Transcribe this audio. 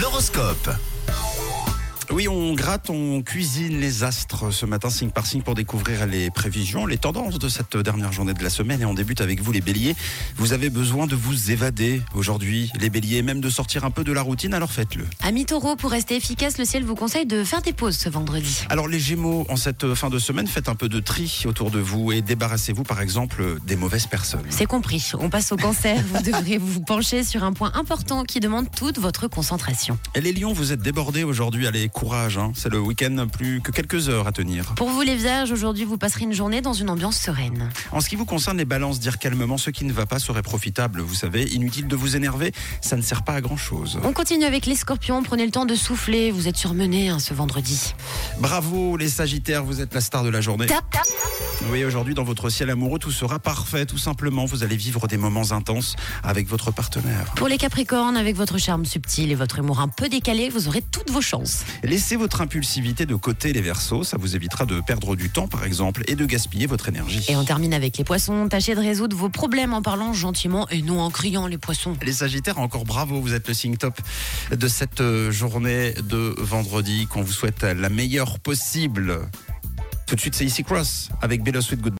L'horoscope. Oui, on gratte, on cuisine les astres ce matin, signe par signe, pour découvrir les prévisions, les tendances de cette dernière journée de la semaine. Et on débute avec vous, les béliers. Vous avez besoin de vous évader aujourd'hui, les béliers, même de sortir un peu de la routine, alors faites-le. Amis taureau, pour rester efficace, le ciel vous conseille de faire des pauses ce vendredi. Alors, les gémeaux, en cette fin de semaine, faites un peu de tri autour de vous et débarrassez-vous, par exemple, des mauvaises personnes. C'est compris. On passe au cancer. Vous devrez vous pencher sur un point important qui demande toute votre concentration. Et les lions, vous êtes débordés aujourd'hui. Allez, courage, hein. c'est le week-end, plus que quelques heures à tenir. Pour vous les vierges, aujourd'hui vous passerez une journée dans une ambiance sereine. En ce qui vous concerne, les balances, dire calmement ce qui ne va pas serait profitable. Vous savez, inutile de vous énerver, ça ne sert pas à grand-chose. On continue avec les scorpions. Prenez le temps de souffler. Vous êtes surmenés hein, ce vendredi. Bravo les sagittaires, vous êtes la star de la journée. Tap, tap. Oui, aujourd'hui, dans votre ciel amoureux, tout sera parfait. Tout simplement, vous allez vivre des moments intenses avec votre partenaire. Pour les capricornes, avec votre charme subtil et votre humour un peu décalé, vous aurez toutes vos chances. Laissez votre impulsivité de côté, les versos. Ça vous évitera de perdre du temps, par exemple, et de gaspiller votre énergie. Et on termine avec les poissons. Tâchez de résoudre vos problèmes en parlant gentiment et non en criant les poissons. Les Sagittaires, encore bravo, vous êtes le signe top de cette euh, journée de vendredi qu'on vous souhaite la meilleure possible. Tout de suite, c'est Ici Cross avec Bella Sweet Good.